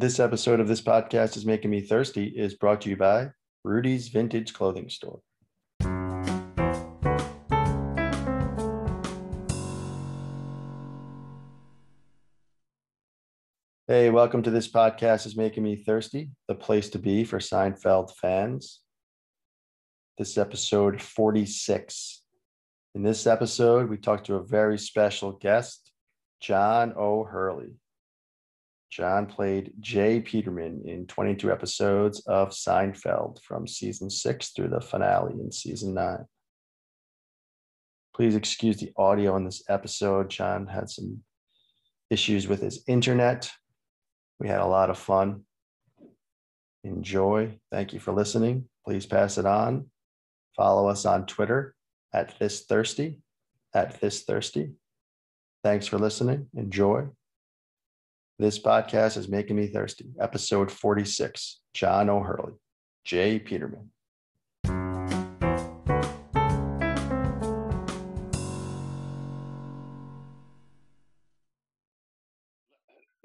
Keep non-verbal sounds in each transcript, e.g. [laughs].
This episode of this podcast is making me thirsty is brought to you by Rudy's Vintage Clothing Store. Hey, welcome to this podcast is making me thirsty, the place to be for Seinfeld fans. This is episode 46. In this episode, we talked to a very special guest, John O'Hurley. John played J. Peterman in 22 episodes of Seinfeld from season six through the finale in season nine. Please excuse the audio in this episode. John had some issues with his internet. We had a lot of fun. Enjoy. Thank you for listening. Please pass it on. Follow us on Twitter at This Thirsty, at This Thirsty. Thanks for listening. Enjoy. This podcast is making me thirsty. Episode 46 John O'Hurley, J. Peterman.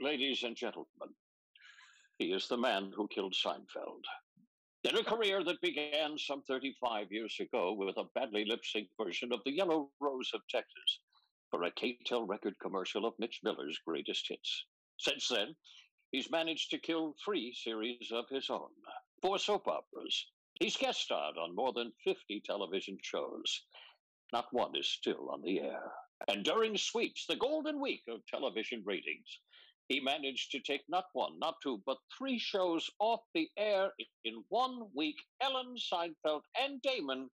Ladies and gentlemen, he is the man who killed Seinfeld. In a career that began some 35 years ago with a badly lip synced version of the Yellow Rose of Texas for a K-Tel record commercial of Mitch Miller's greatest hits. Since then, he's managed to kill three series of his own, four soap operas. He's guest starred on more than 50 television shows. Not one is still on the air. And during sweeps, the golden week of television ratings, he managed to take not one, not two, but three shows off the air in one week. Ellen Seinfeld and Damon,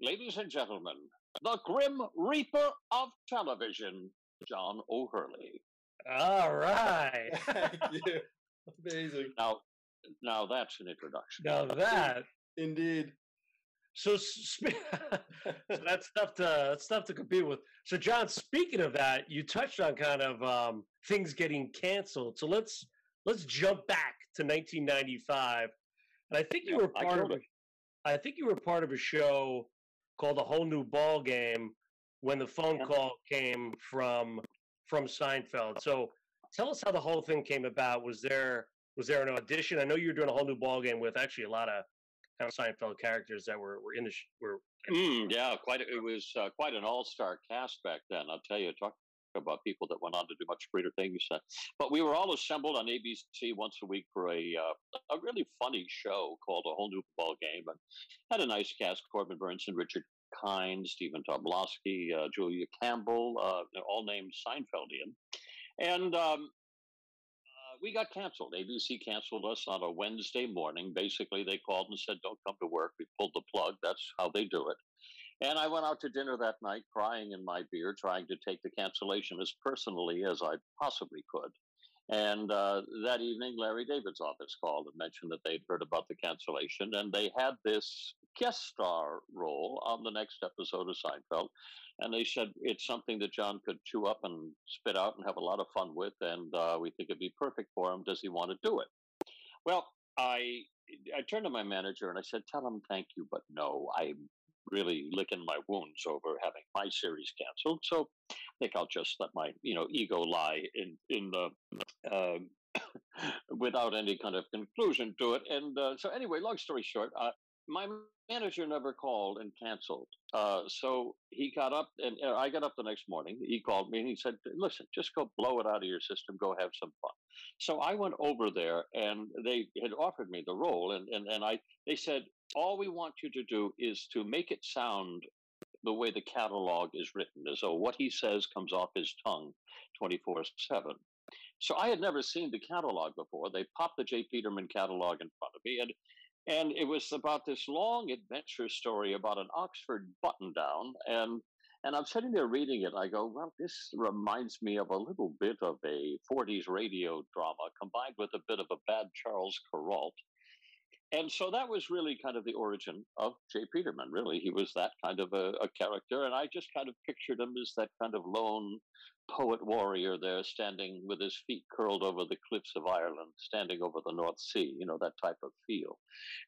ladies and gentlemen, the Grim Reaper of television, John O'Hurley. All right. [laughs] Thank you. Amazing. Now, now that's an introduction. now that Indeed. so, [laughs] so that's tough to that's tough to compete with. So, John, speaking of that, you touched on kind of um, things getting canceled. So let's let's jump back to 1995, and I think you Yeah, were I part of killed a, I think you were part of a show called a whole new ball game when the phone Yeah. call came from from Seinfeld. So tell us how the whole thing came about. Was there was there an audition? I know you were doing a whole new ball game with actually a lot of kind of Seinfeld characters that were were in the sh- were Mm, yeah, quite. a- It was uh, quite an all-star cast back then. I'll tell you, talk about people that went on to do much greater things. But we were all assembled on ABC once a week for a uh, a really funny show called A Whole New Ball Game, and had a nice cast: Corbin Bernsen, Richard Kind, Stephen Tobolowsky, uh, Julia Campbell, uh, all named Seinfeldian, and. Um, uh, we got canceled. ABC canceled us on a Wednesday morning. Basically, they called and said, "Don't come to work." We pulled the plug. That's how they do it. And I went out to dinner that night, crying in my beer, trying to take the cancellation as personally as I possibly could. And uh, that evening, Larry David's office called and mentioned that they'd heard about the cancellation, and they had this guest star role on the next episode of Seinfeld. And they said it's something that John could chew up and spit out and have a lot of fun with, and uh, we think it'd be perfect for him. Does he want to do it? Well, I I turned to my manager and I said, "Tell him thank you, but no. I'm really licking my wounds over having my series canceled. So I think I'll just let my you know ego lie in in the um, [coughs] without any kind of conclusion to it. And uh, so anyway, long story short, uh, my manager never called and canceled. Uh, so he got up and I got up the next morning. He called me and he said, "Listen, just go blow it out of your system. Go have some fun." So I went over there and they had offered me the role, and and and I they said, "All we want you to do is to make it sound." The way the catalog is written, as though what he says comes off his tongue 24 7. So I had never seen the catalog before. They popped the J. Peterman catalog in front of me, and and it was about this long adventure story about an Oxford button down, and and I'm sitting there reading it. I go, well, this reminds me of a little bit of a 40s radio drama combined with a bit of a bad Charles Perrault. And so that was really kind of the origin of J. Peterman. Really, he was that kind of a, a character, and I just kind of pictured him as that kind of lone poet warrior there, standing with his feet curled over the cliffs of Ireland, standing over the North Sea. You know that type of feel.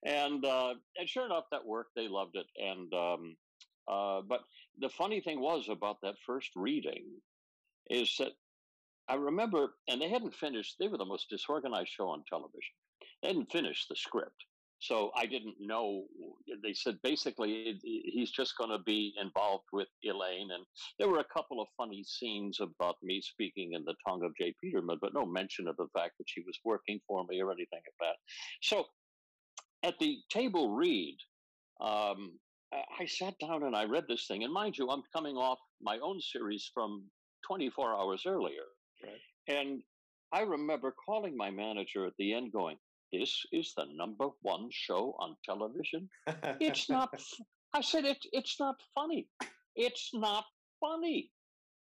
And uh, and sure enough, that worked. They loved it. And um, uh, but the funny thing was about that first reading is that I remember, and they hadn't finished. They were the most disorganized show on television. They hadn't finished the script, so I didn't know. They said basically he's just going to be involved with Elaine, and there were a couple of funny scenes about me speaking in the tongue of J. Peterman, but no mention of the fact that she was working for me or anything of that. So at the table read, um, I sat down and I read this thing, and mind you, I'm coming off my own series from 24 hours earlier. Right. And I remember calling my manager at the end going, This is the number one show on television. it's [laughs] not, I said, it, It's not funny. It's not funny.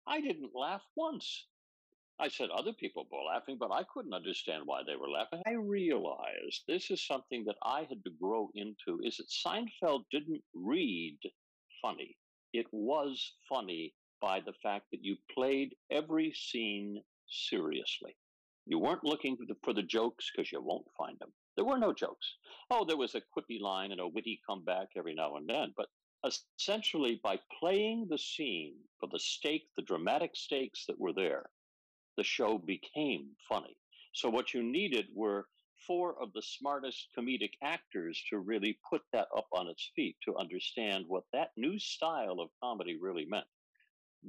I didn't laugh once. I said other people were laughing, but I couldn't understand why they were laughing. I realized this is something that I had to grow into is that Seinfeld didn't read funny. It was funny by the fact that you played every scene seriously. You weren't looking for the, for the jokes because you won't find them. There were no jokes. Oh, there was a quippy line and a witty comeback every now and then, but essentially by playing the scene for the stake, the dramatic stakes that were there, the show became funny. So what you needed were four of the smartest comedic actors to really put that up on its feet to understand what that new style of comedy really meant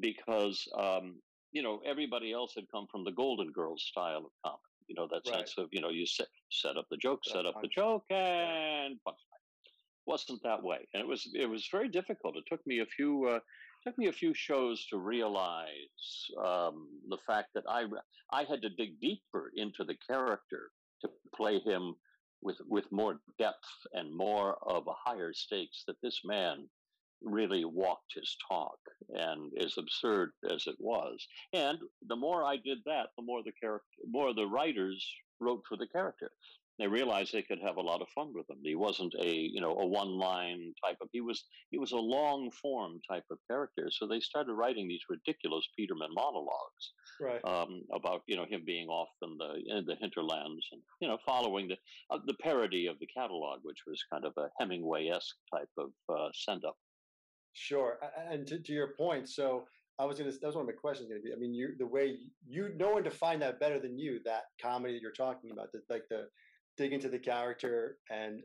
because um, you know everybody else had come from the Golden Girls style of comedy. You know that right. sense of you know you set set up the joke, set up the joke, and wasn't that way, and it was it was very difficult. It took me a few uh, took me a few shows to realize um, the fact that I I had to dig deeper into the character to play him with with more depth and more of a higher stakes that this man really walked his talk and as absurd as it was. And the more i did that the more the character more the writers wrote for the character. They realized they could have a lot of fun with him. He wasn't a you know a one line type of he was he was a long form type of character. So they started writing these ridiculous peterman monologues right. um, about you know him being off in the in the hinterlands and you know following the uh, the parody of the catalog which was kind of a hemingway-esque type of uh, send up Sure, and to, to your point, so I was gonna. That was one of my questions. Going to be. I mean, you the way you no one defined that better than you. That comedy that you're talking about, that like the dig into the character and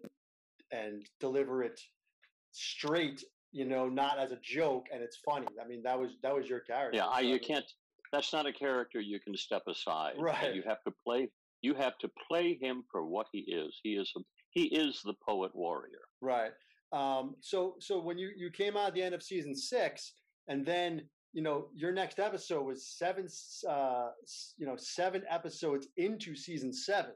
and deliver it straight. You know, not as a joke, and it's funny. I mean, that was that was your character. Yeah, I, you can't. That's not a character you can step aside. Right. You have to play. You have to play him for what he is. He is. A, he is the poet warrior. Right. Um, so so when you you came out at the end of season six, and then you know your next episode was seven uh, you know seven episodes into season seven.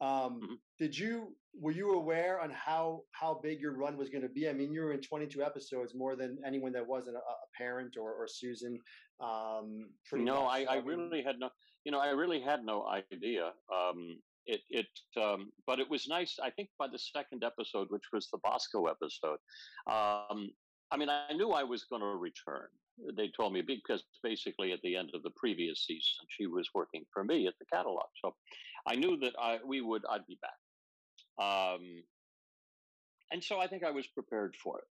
Um, mm-hmm. Did you were you aware on how how big your run was going to be? I mean, you were in 22 episodes, more than anyone that wasn't a, a parent or, or Susan. Um, no, I, I, really had no, you know, I really had no idea. Um, it it um, but it was nice. I think by the second episode, which was the Bosco episode, um, I mean, I knew I was going to return. They told me because basically at the end of the previous season, she was working for me at the catalog, so I knew that I we would I'd be back. Um, and so I think I was prepared for it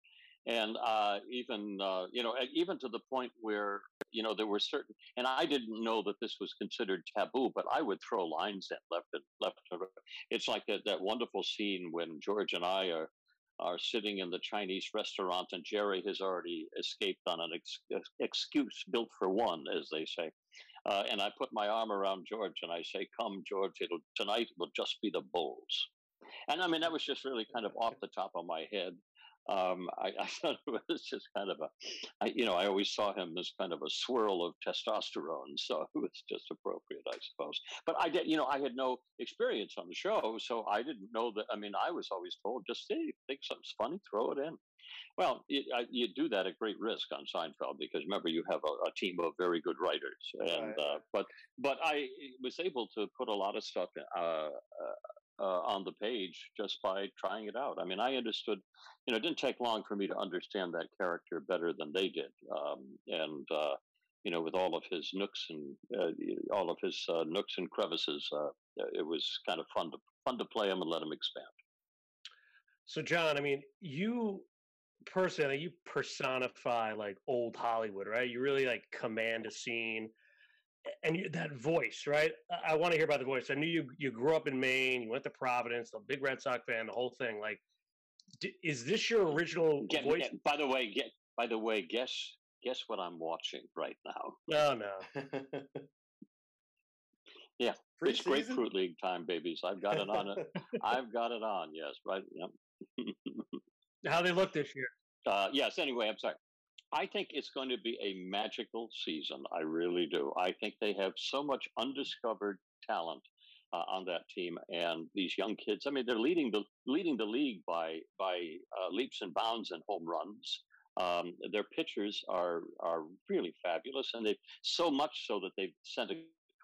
and uh, even uh, you know even to the point where you know there were certain and i didn't know that this was considered taboo but i would throw lines in left and left and right. it's like that, that wonderful scene when george and i are are sitting in the chinese restaurant and jerry has already escaped on an ex- excuse built for one as they say. Uh, and i put my arm around george and i say come george it'll tonight will just be the bulls and i mean that was just really kind of off the top of my head um, I, [laughs] I, thought it was just kind of a, I, you know, I always saw him as kind of a swirl of testosterone, so [laughs] it was just appropriate, I suppose. But I did, you know, I had no experience on the show, so I didn't know that. I mean, I was always told, just see, think something's funny, throw it in. Well, you, I, you do that at great risk on Seinfeld because remember you have a, a team of very good writers, and right. uh, but but I was able to put a lot of stuff uh, uh, uh, on the page just by trying it out. I mean, I understood, you know, it didn't take long for me to understand that character better than they did. Um, and, uh, you know, with all of his nooks and uh, all of his uh, nooks and crevices, uh, it was kind of fun to fun to play him and let him expand. So, John, I mean, you personally, you personify like old Hollywood, right? You really like command a scene. And you, that voice, right? I, I want to hear about the voice. I knew you you grew up in Maine. You went to Providence. The big Red Sox fan. The whole thing. Like, d- is this your original Get, voice? get- by the way, get by the way, guess guess what I'm watching right now. No, no. [laughs] Yeah, it's Preseason? grapefruit league time, babies. I've got it on. It. [laughs] I've got it on. Yes, right. Yep. [laughs] How they look this year? Uh, yes. Anyway, I'm sorry. I think it's going to be a magical season. I really do. I think they have so much undiscovered talent uh, on that team, and these young kids. I mean, they're leading the leading the league by by uh, leaps and bounds and home runs. Um, their pitchers are are really fabulous, and they so much so that they've sent a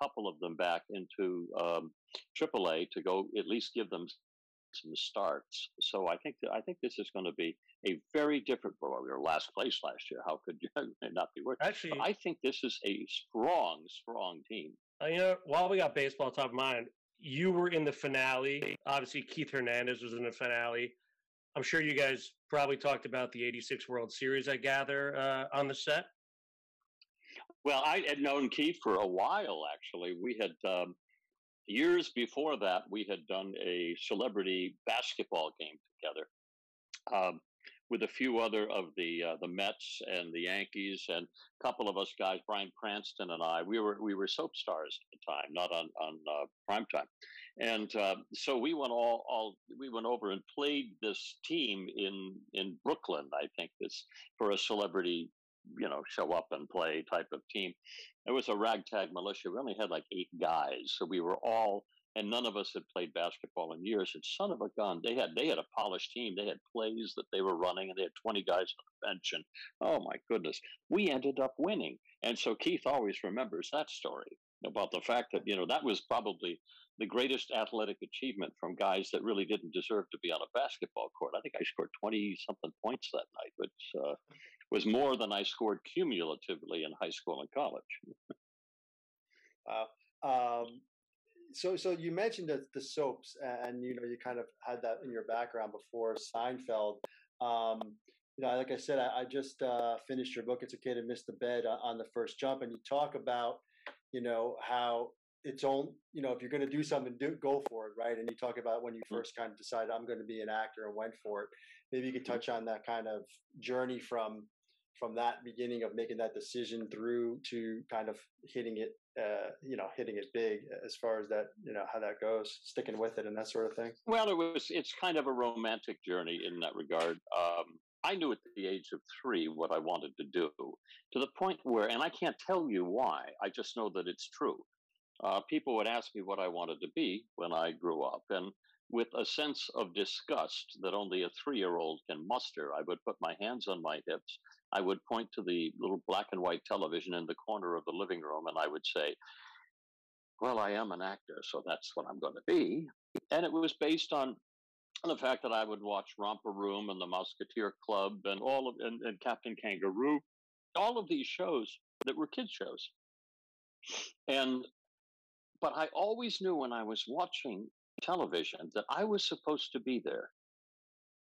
couple of them back into um, AAA to go at least give them some starts. So I think that, I think this is going to be a very different. Well, we were last place last year. How could [laughs] you not be worse? Actually, But I think this is a strong, strong team. Uh, you know, while we got baseball top of mind, you were in the finale. Obviously, Keith Hernandez was in the finale. I'm sure you guys probably talked about the 86 World Series, I gather, uh, on the set. Well, I had known Keith for a while. Actually, we had um, years before that we had done a celebrity basketball game together um, with a few other of the uh, the Mets and the Yankees and a couple of us guys, Bryan Cranston and I. We were we were soap stars at the time, not on on uh, prime time, and uh, so we went all all we went over and played this team in in Brooklyn. I think this for a celebrity you know show up and play type of team. It was a ragtag militia. We only had like eight guys, so we were all, and none of us had played basketball in years. And son of a gun, they had they had a polished team. They had plays that they were running, and they had twenty guys on the bench. And oh my goodness, we ended up winning. And so Keith always remembers that story about the fact that you know that was probably the greatest athletic achievement from guys that really didn't deserve to be on a basketball court. I think I scored twenty something points that night, which uh, [laughs] was more than I scored cumulatively in high school and college. Wow. Um, so, so you mentioned the, the soaps, and you know you kind of had that in your background before Seinfeld. Um, you know, like I said, I, I just uh, finished your book. It's okay to miss the bed on, on the first jump, and you talk about, you know, how it's on. You know, if you're going to do something, do go for it, right? And you talk about when you first kind of decided I'm going to be an actor and went for it. Maybe you could touch on that kind of journey from from that beginning of making that decision through to kind of hitting it uh, you know hitting it big as far as that you know how that goes sticking with it and that sort of thing Well, it was. It's kind of a romantic journey in that regard. Um, I knew at the age of three what I wanted to do, to the point where, and I can't tell you why. I just know that it's true. Uh, people would ask me what I wanted to be when I grew up, and with a sense of disgust that only a three-year-old can muster, I would put my hands on my hips. I would point to the little black and white television in the corner of the living room, and I would say, "Well, I am an actor, so that's what I'm going to be." And it was based on the fact that I would watch Romper Room and the Musketeer Club and all of and, and Captain Kangaroo, all of these shows that were kids shows. And but I always knew when I was watching television that I was supposed to be there.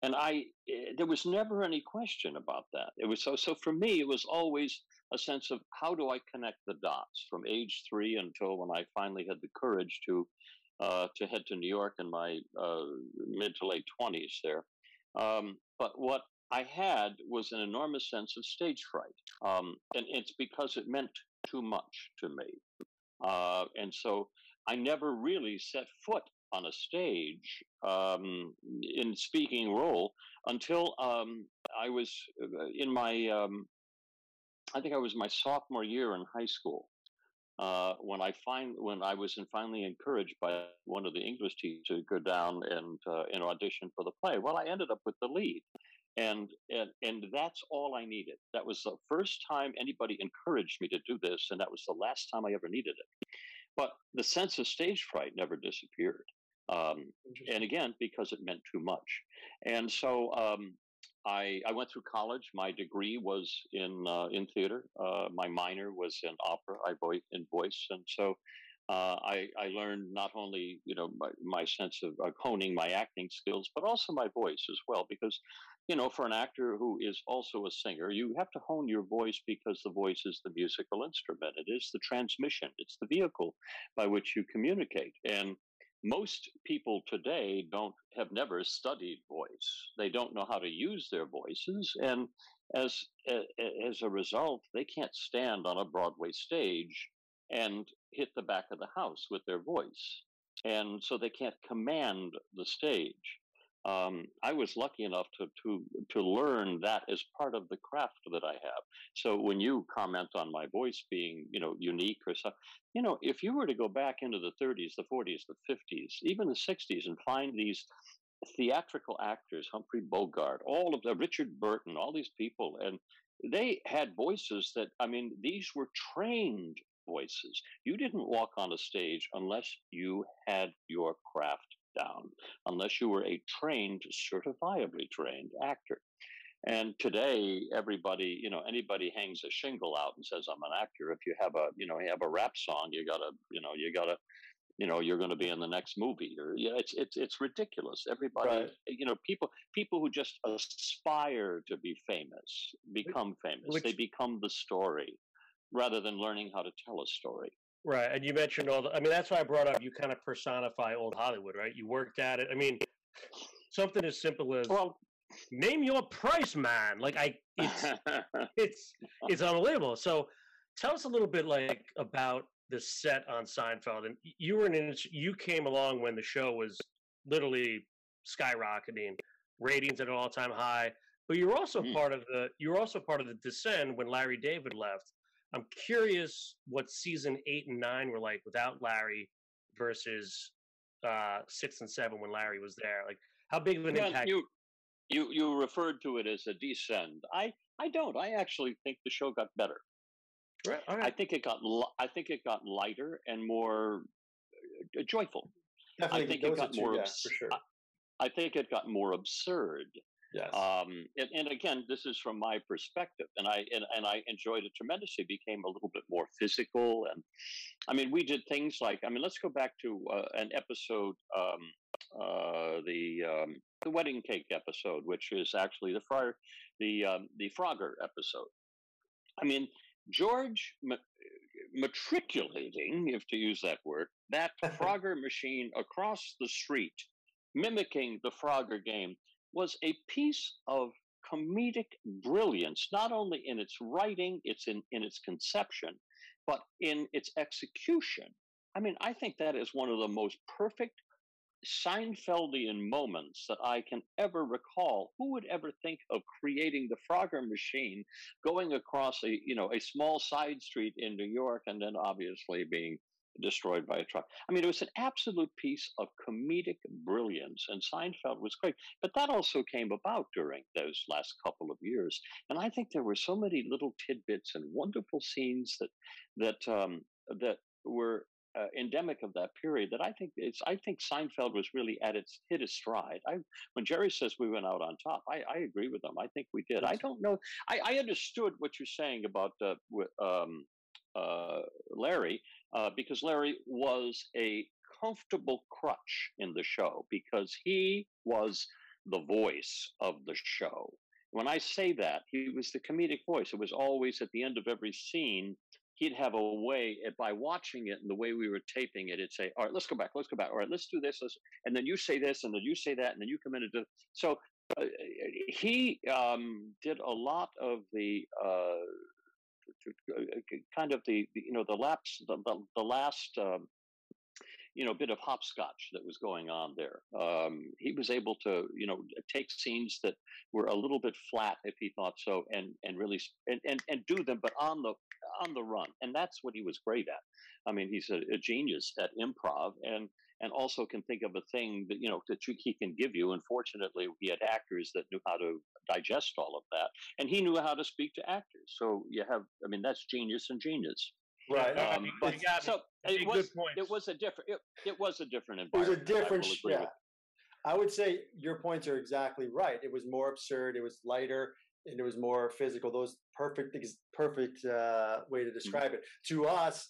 And I eh, there was never any question about that. It was so so for me it was always a sense of how do I connect the dots from age 3 until when I finally had the courage to uh, to head to New York in my uh, mid to late 20s there. Um, but what I had was an enormous sense of stage fright. Um, and it's because it meant too much to me. Uh, and so I never really set foot on a stage um, in speaking role until um, I was uh, in my, um, I think I was my sophomore year in high school uh, when I find when I was in, finally encouraged by one of the English teachers to go down and uh, and audition for the play. Well, I ended up with the lead, and and and that's all I needed. That was the first time anybody encouraged me to do this, and that was the last time I ever needed it. But the sense of stage fright never disappeared. Um, and again, because it meant too much. And so um, I, I went through college. My degree was in uh, in theater. Uh, my minor was in opera. I voice in voice, and so uh, I, I learned not only you know my, my sense of uh, honing my acting skills, but also my voice as well. Because you know, for an actor who is also a singer, you have to hone your voice because the voice is the musical instrument. It is the transmission. It's the vehicle by which you communicate. And most people today don't have never studied voice. They don't know how to use their voices, and as as a result, they can't stand on a Broadway stage and hit the back of the house with their voice. And so they can't command the stage. Um, I was lucky enough to, to, to learn that as part of the craft that I have. So when you comment on my voice being, you know, unique or something, you know, if you were to go back into the 30s, the 40s, the 50s, even the 60s and find these theatrical actors, Humphrey Bogart, all of the Richard Burton, all these people, and they had voices that, I mean, these were trained voices. You didn't walk on a stage unless you had your craft down, unless you were a trained, certifiably trained actor. And today, everybody, you know, anybody hangs a shingle out and says, "I'm an actor." If you have a, you know, you have a rap song, you gotta, you know, you gotta, you know, you're going to be in the next movie. Or yeah, it's it's it's ridiculous. Everybody, right. you know, people people who just aspire to be famous become famous. Which, they become the story rather than learning how to tell a story. Right. And you mentioned all the, I mean, that's why I brought up you kind of personify old Hollywood, right? You worked at it. I mean, something as simple as, well, name your price, man. Like, I, it's, [laughs] it's, it's unbelievable. So tell us a little bit like about the set on Seinfeld. And you were in, you came along when the show was literally skyrocketing, ratings at an all time high. But you're also mm. part of the you're also part of the descent when Larry David left. I'm curious what season eight and nine were like without Larry versus uh, six and seven when Larry was there. Like, how big of an yeah, impact? You, you you referred to it as a descend. I I don't. I actually think the show got better. Right. I think it got I think it got lighter and more uh, joyful. Definitely, I think it got more. Yeah, for sure. I, I think it got more absurd. Yes. Um, and, and, again, this is from my perspective, and I and, and I enjoyed it tremendously. Became a little bit more physical, and I mean, we did things like I mean, let's go back to uh, an episode, um, uh, the um, the wedding cake episode, which is actually the Friar, the um, the Frogger episode. I mean, George ma- matriculating, if to use that word, that [laughs] Frogger machine across the street, mimicking the Frogger game was a piece of comedic brilliance, not only in its writing, it's in, in its conception, but in its execution. I mean, I think that is one of the most perfect Seinfeldian moments that I can ever recall. Who would ever think of creating the Frogger machine, going across a you know a small side street in New York, and then obviously being destroyed by a truck. I mean, it was an absolute piece of comedic brilliance, and Seinfeld was great. But that also came about during those last couple of years, and I think there were so many little tidbits and wonderful scenes that that um, that were uh, endemic of that period that I think it's I think Seinfeld was really at its hit its stride. I when Jerry says we went out on top, I, I agree with him. I think we did. I don't know. I, I understood what you're saying about uh, um, uh, Larry, uh, because Larry was a comfortable crutch in the show because he was the voice of the show. When I say that, he was the comedic voice. It was always at the end of every scene, he'd have a way by watching it and the way we were taping it, it'd say, All right, let's go back, let's go back. All right, let's do this. Let's, and then you say this, and then you say that, and then you come in and do. So uh, he um, did a lot of the uh, kind of the, you know the lapse the, the, the last um, you know bit of hopscotch that was going on there. Um, he was able to you know take scenes that were a little bit flat if he thought so, and and really and, and, and do them, but on the on the run, and that's what he was great at. I mean, he's a, a genius at improv, and and also can think of a thing that you know that he can give you. Unfortunately, he had actors that knew how to digest all of that, and he knew how to speak to actors. So you have, I mean, that's genius and genius. Right. Um, but, so it was, it was a different. It, it, was a different environment. It was a different. Yeah. With. I would say your points are exactly right. It was more absurd. It was lighter and it was more physical. Those perfect, perfect uh, way to mm-hmm. describe mm-hmm. it. To us,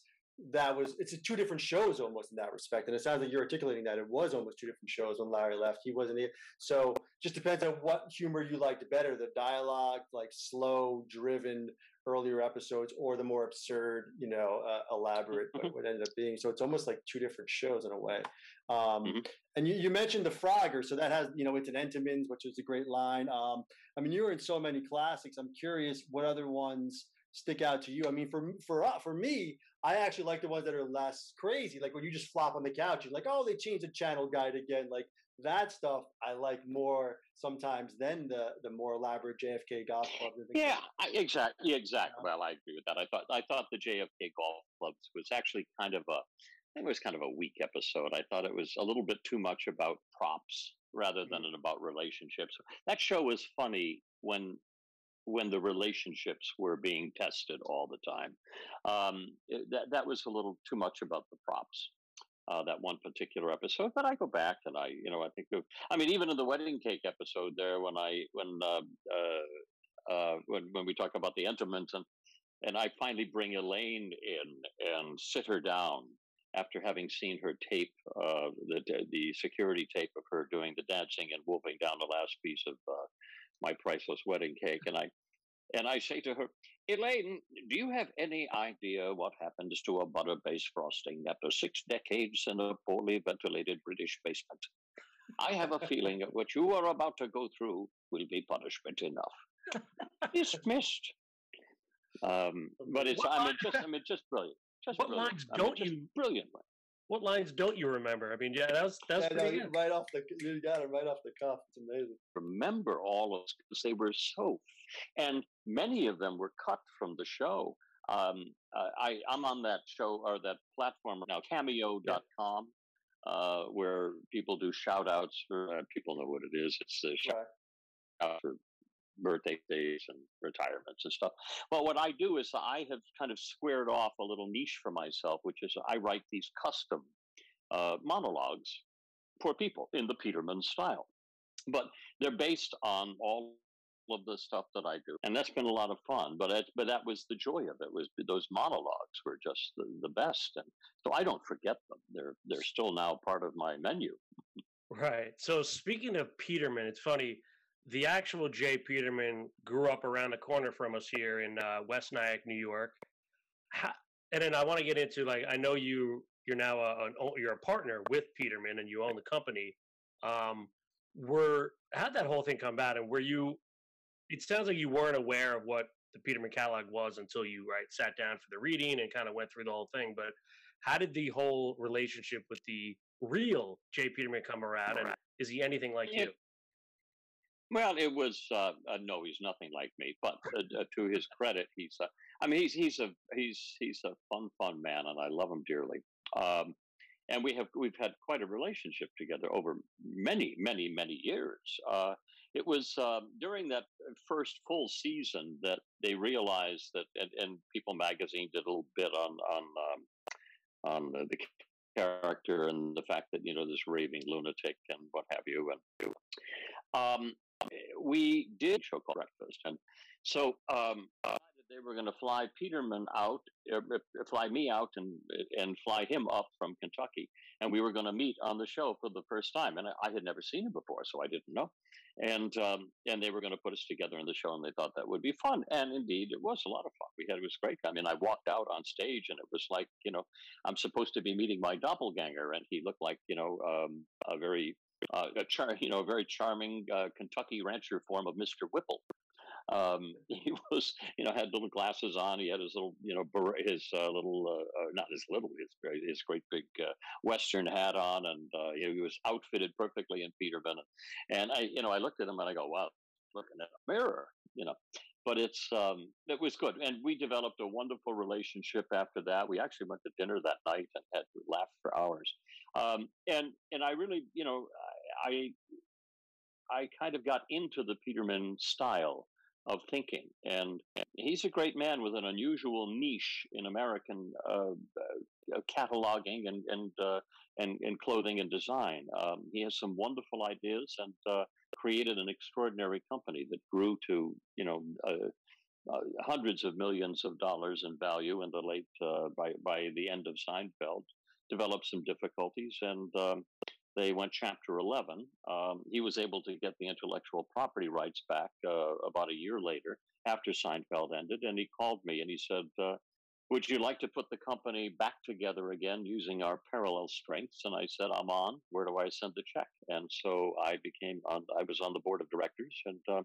that was it's two different shows almost in that respect. And it sounds like you're articulating that it was almost two different shows when Larry left. He wasn't it. So just depends on what humor you liked better, the dialogue, like slow, driven earlier episodes, or the more absurd, you know, uh, elaborate what, what ended up being. So it's almost like two different shows in a way. Um, mm-hmm. And you, you, mentioned the Frogger, so that has you know it's an Entenmann's, which is a great line. Um, I mean, you were in so many classics. I'm curious what other ones stick out to you. I mean, for for uh, for me, I actually like the ones that are less crazy. Like when you just flop on the couch, you're like, oh, they changed the channel guide again. Like that stuff, I like more sometimes than the the more elaborate JFK golf club. Yeah, I, exactly, exactly. Well, I agree with that. I thought I thought the JFK golf clubs was actually kind of a it was kind of a weak episode. I thought it was a little bit too much about props rather than mm-hmm. about relationships. That show was funny when when the relationships were being tested all the time. Um, that that was a little too much about the props. Uh, that one particular episode, but I go back and I, you know, I think, of, I mean, even in the wedding cake episode there, when I, when, uh, uh, uh when, when we talk about the Entenmann's and, and I finally bring Elaine in and sit her down after having seen her tape, uh, the the security tape of her doing the dancing and wolfing down the last piece of uh, my priceless wedding cake, and I and I say to her, Elaine, do you have any idea what happens to a butter-based frosting after six decades in a poorly ventilated British basement? I have a feeling that what you are about to go through will be punishment enough. Dismissed. Um, but it's I mean just I mean just brilliant. Just what brilliant. lines don't I mean, you brilliant? What lines don't you remember? I mean, yeah, that was that's yeah, no, right off the you got it right off the cuff. It's amazing. Remember all of because they were so, and many of them were cut from the show. Um, uh, I I'm on that show or that platform now, Cameo.com. Yeah. Uh, where people do shout outs for uh, people know what it is. It's the shout out for birthday days and retirements and stuff. Well, what I do is I have kind of squared off a little niche for myself, which is I write these custom uh, monologues for people in the Peterman style. But they're based on all of the stuff that I do, and that's been a lot of fun. But it, but that was the joy of it was those monologues were just the, the best, and so I don't forget them. They're they're still now part of my menu. Right. So speaking of Peterman, it's funny the actual J. Peterman grew up around the corner from us here in uh, West Nyack, New York. How, and then I want to get into like I know you you're now a, an, you're a partner with Peterman and you own the company. Um, were how'd that whole thing come about? And were you? It sounds like you weren't aware of what the Peterman catalog was until you right sat down for the reading and kind of went through the whole thing. But how did the whole relationship with the real J. Peterman come around? And is he anything like you? Well, it was uh, uh, no, he's nothing like me. But uh, to his credit, he's uh, I mean, he's he's a he's he's a fun, fun man, and I love him dearly. Um, and we have we've had quite a relationship together over many, many, many years. Uh, it was um, during that first full season that they realized that, and, and People Magazine did a little bit on on um, on the, the character and the fact that you know this raving lunatic and what have you and um, we did show called breakfast, and so um, they were going to fly Peterman out, er, er, fly me out, and and fly him up from Kentucky, and we were going to meet on the show for the first time. And I, I had never seen him before, so I didn't know. And um, and they were going to put us together in the show, and they thought that would be fun. And indeed, it was a lot of fun. We had it was great. I mean, I walked out on stage, and it was like you know, I'm supposed to be meeting my doppelganger, and he looked like you know um, a very uh, a char- you know, a very charming uh, Kentucky rancher form of Mr. Whipple. Um, [laughs] he was, you know, had little glasses on. He had his little, you know, his uh, little, uh, uh, not his little, his, his great big uh, Western hat on, and he was outfitted perfectly in Peter Peterman. And I, you know, I looked at him and I go, wow, looking at a mirror, you know. But it's um, it was good, and we developed a wonderful relationship after that. We actually went to dinner that night and had laughed for hours. Um, and and I really, you know, I I kind of got into the Peterman style of thinking, and he's a great man with an unusual niche in American uh, uh, cataloging and and, uh, and and clothing and design. Um, he has some wonderful ideas and uh, created an extraordinary company that grew to you know uh, uh, hundreds of millions of dollars in value in the late uh, by by the end of Seinfeld, developed some difficulties, and um, they went Chapter 11. Um, he was able to get the intellectual property rights back uh, about a year later after Seinfeld ended, and he called me and he said. Would you like to put the company back together again using our parallel strengths? And I said, I'm on. Where do I send the check? And so I became, on, I was on the board of directors, and uh,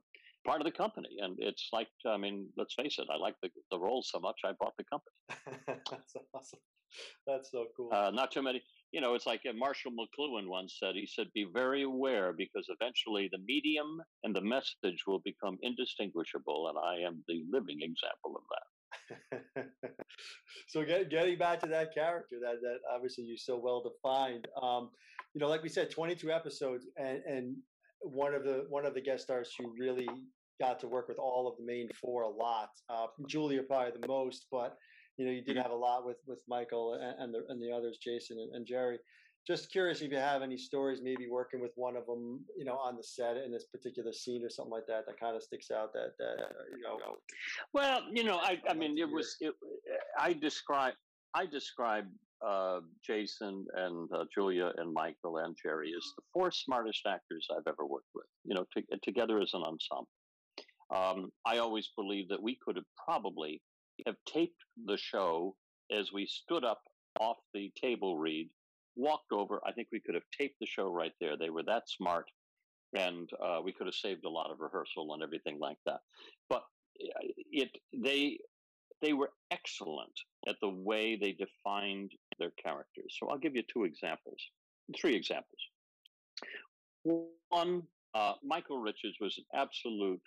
part of the company. And it's like, I mean, let's face it, I like the, the role so much, I bought the company. [laughs] That's awesome. That's so cool. Uh, not too many, you know, it's like uh, Marshall McLuhan once said, he said, be very aware because eventually the medium and the message will become indistinguishable. And I am the living example of that. [laughs] so get, getting back to that character that, that obviously you so well defined, um, you know, like we said, 22 episodes and, and one of the one of the guest stars who really got to work with all of the main four a lot. Uh, Julia probably the most, but you know you did mm-hmm. have a lot with with Michael and, and the and the others, Jason and, and, Jerry. Just curious if you have any stories, maybe working with one of them, you know, on the set in this particular scene or something like that, that kind of sticks out. That that you know. Well, you know, I I mean, it was it. I describe I describe uh, Jason and uh, Julia and Michael and Jerry as the four smartest actors I've ever worked with. You know, to, together as an ensemble. Um, I always believe that we could have probably have taped the show as we stood up off the table read, walked over. I think we could have taped the show right there. They were that smart, and uh, we could have saved a lot of rehearsal and everything like that. But uh, it they they were excellent at the way they defined their characters. So I'll give you two examples, three examples. One, uh, Michael Richards was an absolute.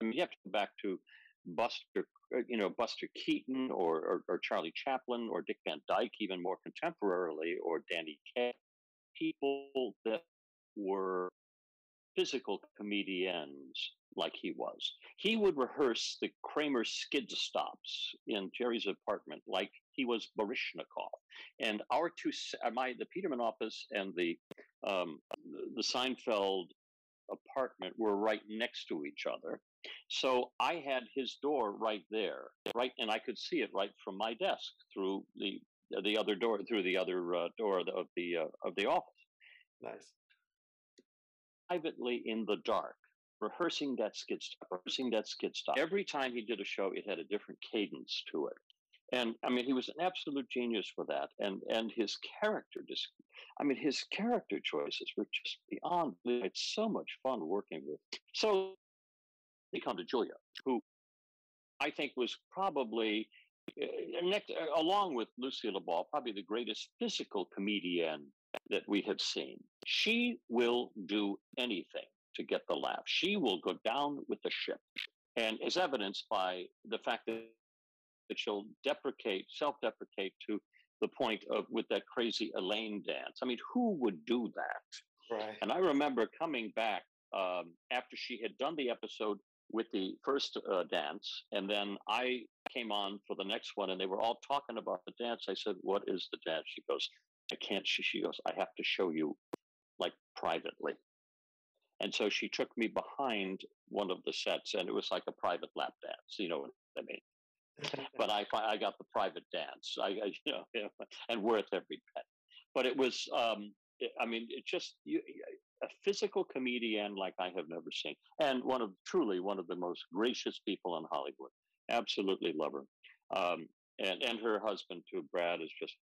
I mean, you have to go back to Buster, you know, Buster Keaton or, or, or Charlie Chaplin or Dick Van Dyke, even more contemporarily, or Danny Kaye. People that were physical comedians like he was. He would rehearse the Kramer skid stops in Jerry's apartment like he was Baryshnikov. And our two, uh, my the Peterman office and the um, the Seinfeld apartment were right next to each other. So I had his door right there, right, and I could see it right from my desk through the the other door, through the other uh, door of the of the, uh, of the office. Nice. Privately in the dark, rehearsing that skit stop, rehearsing that skit stop. Every time he did a show, it had a different cadence to it. And I mean, he was an absolute genius for that. And and his character, just, I mean, his character choices were just beyond. It's so much fun working with. So they come to Julia, who I think was probably uh, next, uh, along with Lucille Ball, probably the greatest physical comedian that we have seen. She will do anything to get the laugh. She will go down with the ship, and is evidenced by the fact that, that she'll deprecate, self-deprecate to the point of with that crazy Elaine dance. I mean, who would do that? Right. And I remember coming back um, after she had done the episode with the first uh, dance, and then I came on for the next one, and they were all talking about the dance. I said, "What is the dance?" She goes, "I can't." She, she goes, "I have to show you, like privately." And so she took me behind one of the sets, and it was like a private lap dance. You know what I mean? but I I got the private dance. I, I you, know, [laughs] and worth every penny. But it was, um, I mean, it just you, a physical comedian like I have never seen, and one of truly one of the most gracious people in Hollywood. Absolutely love her, um, and and her husband too. Brad is just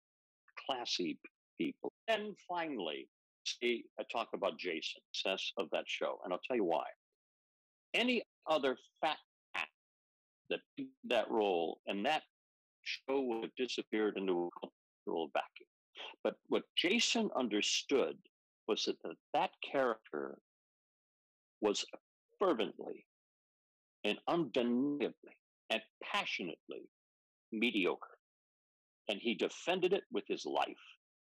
classy people. And finally, see, I talk about Jason, success of that show, and I'll tell you why. Any other fat act that that role and that show would have disappeared into a cultural vacuum. But what Jason understood was that the, that character was fervently and undeniably and passionately mediocre. And he defended it with his life.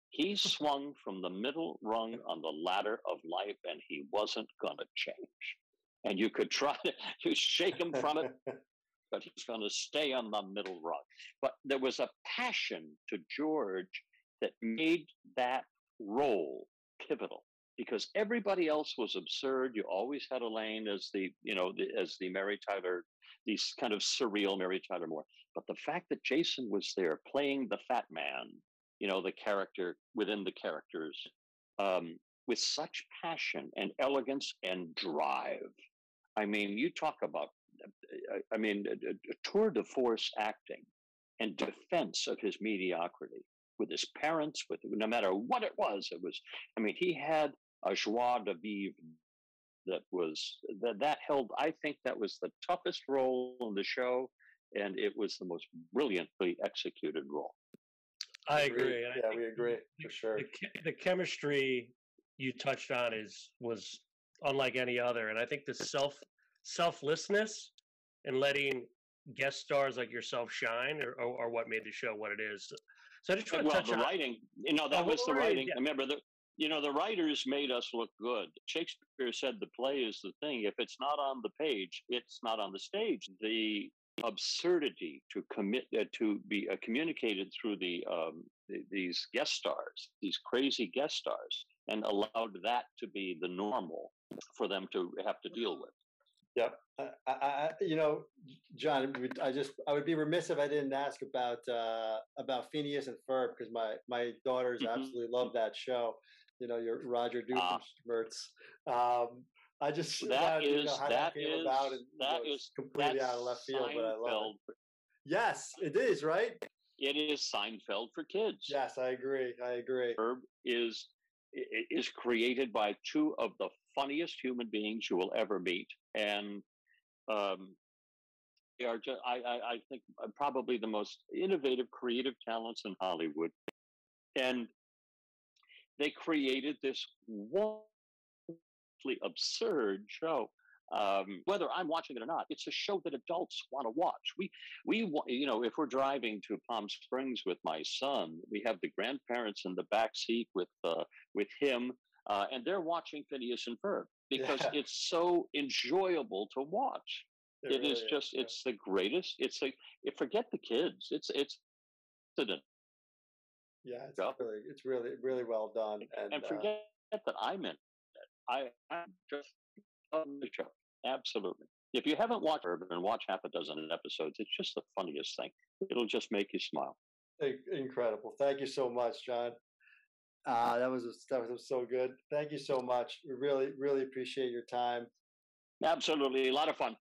He [laughs] swung from the middle rung on the ladder of life and he wasn't going to change. And you could try to [laughs] shake him from it, [laughs] but he's going to stay on the middle rung. But there was a passion to George that made that role pivotal. because everybody else was absurd. You always had Elaine as the, you know, the, as the Mary Tyler, these kind of surreal Mary Tyler Moore. But the fact that Jason was there playing the fat man, you know, the character within the characters, um, with such passion and elegance and drive. I mean, you talk about, I mean, a, a tour de force acting and defense of his mediocrity with his parents, with no matter what it was, it was. I mean, he had a joie de vivre that was that that held. I think that was the toughest role in the show, and it was the most brilliantly executed role. I agree. Yeah, we agree for sure. The, the chemistry you touched on is was unlike any other, and I think the self selflessness and letting guest stars like yourself shine are, are, are what made the show what it is. So I just want to well, touch the on writing. You know, that Oh, was the writing. yeah. Remember the. You know, the writers made us look good. Shakespeare said the play is the thing. If it's not on the page, it's not on the stage. The absurdity to commit uh, to be uh, communicated through the, um, the these guest stars, these crazy guest stars, and allowed that to be the normal for them to have to deal with. Yep. I, I, I- you know, John, I just I would be remiss if I didn't ask about uh, about Phineas and Ferb because my my daughters Mhm. absolutely love that show. You know, your Roger Ah. Doofenshmirtz. Um, I just That wanted to know how that came is- about and you that know, is- completely out of left field, but I love it. Yes, it is right. It is Seinfeld for kids. Yes, I agree. I agree. Ferb is is created by two of the funniest human beings you will ever meet, and um, they are just I, I I think uh, probably the most innovative, creative talents in Hollywood, and they created this wonderfully absurd show. Um, whether I'm watching it or not, it's a show that adults want to watch. We we, you know if we're driving to Palm Springs with my son, we have the grandparents in the back seat with uh, with him, uh, and they're watching Phineas and Ferb because Yeah. [laughs] it's so enjoyable to watch. It is really just yeah. it's the greatest. It's like forget the kids. It's it's it's an yeah, it's Yeah. really it's really really well done. And, and uh, forget that I'm in it. I I just love the show. Absolutely. If you haven't watched Ferb, watch half a dozen episodes. It's just the funniest thing. It'll just make you smile. Incredible. Thank you so much, John. Uh, that was that was so good. Thank you so much. We really really appreciate your time. Absolutely, a lot of fun.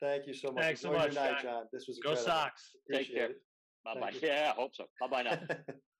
Thank you so much. Thanks so Enjoy much, your night, John. John. This was Go incredible. Sox. Take care. Bye bye. [laughs] Yeah, I hope so. Bye bye now. it. [laughs]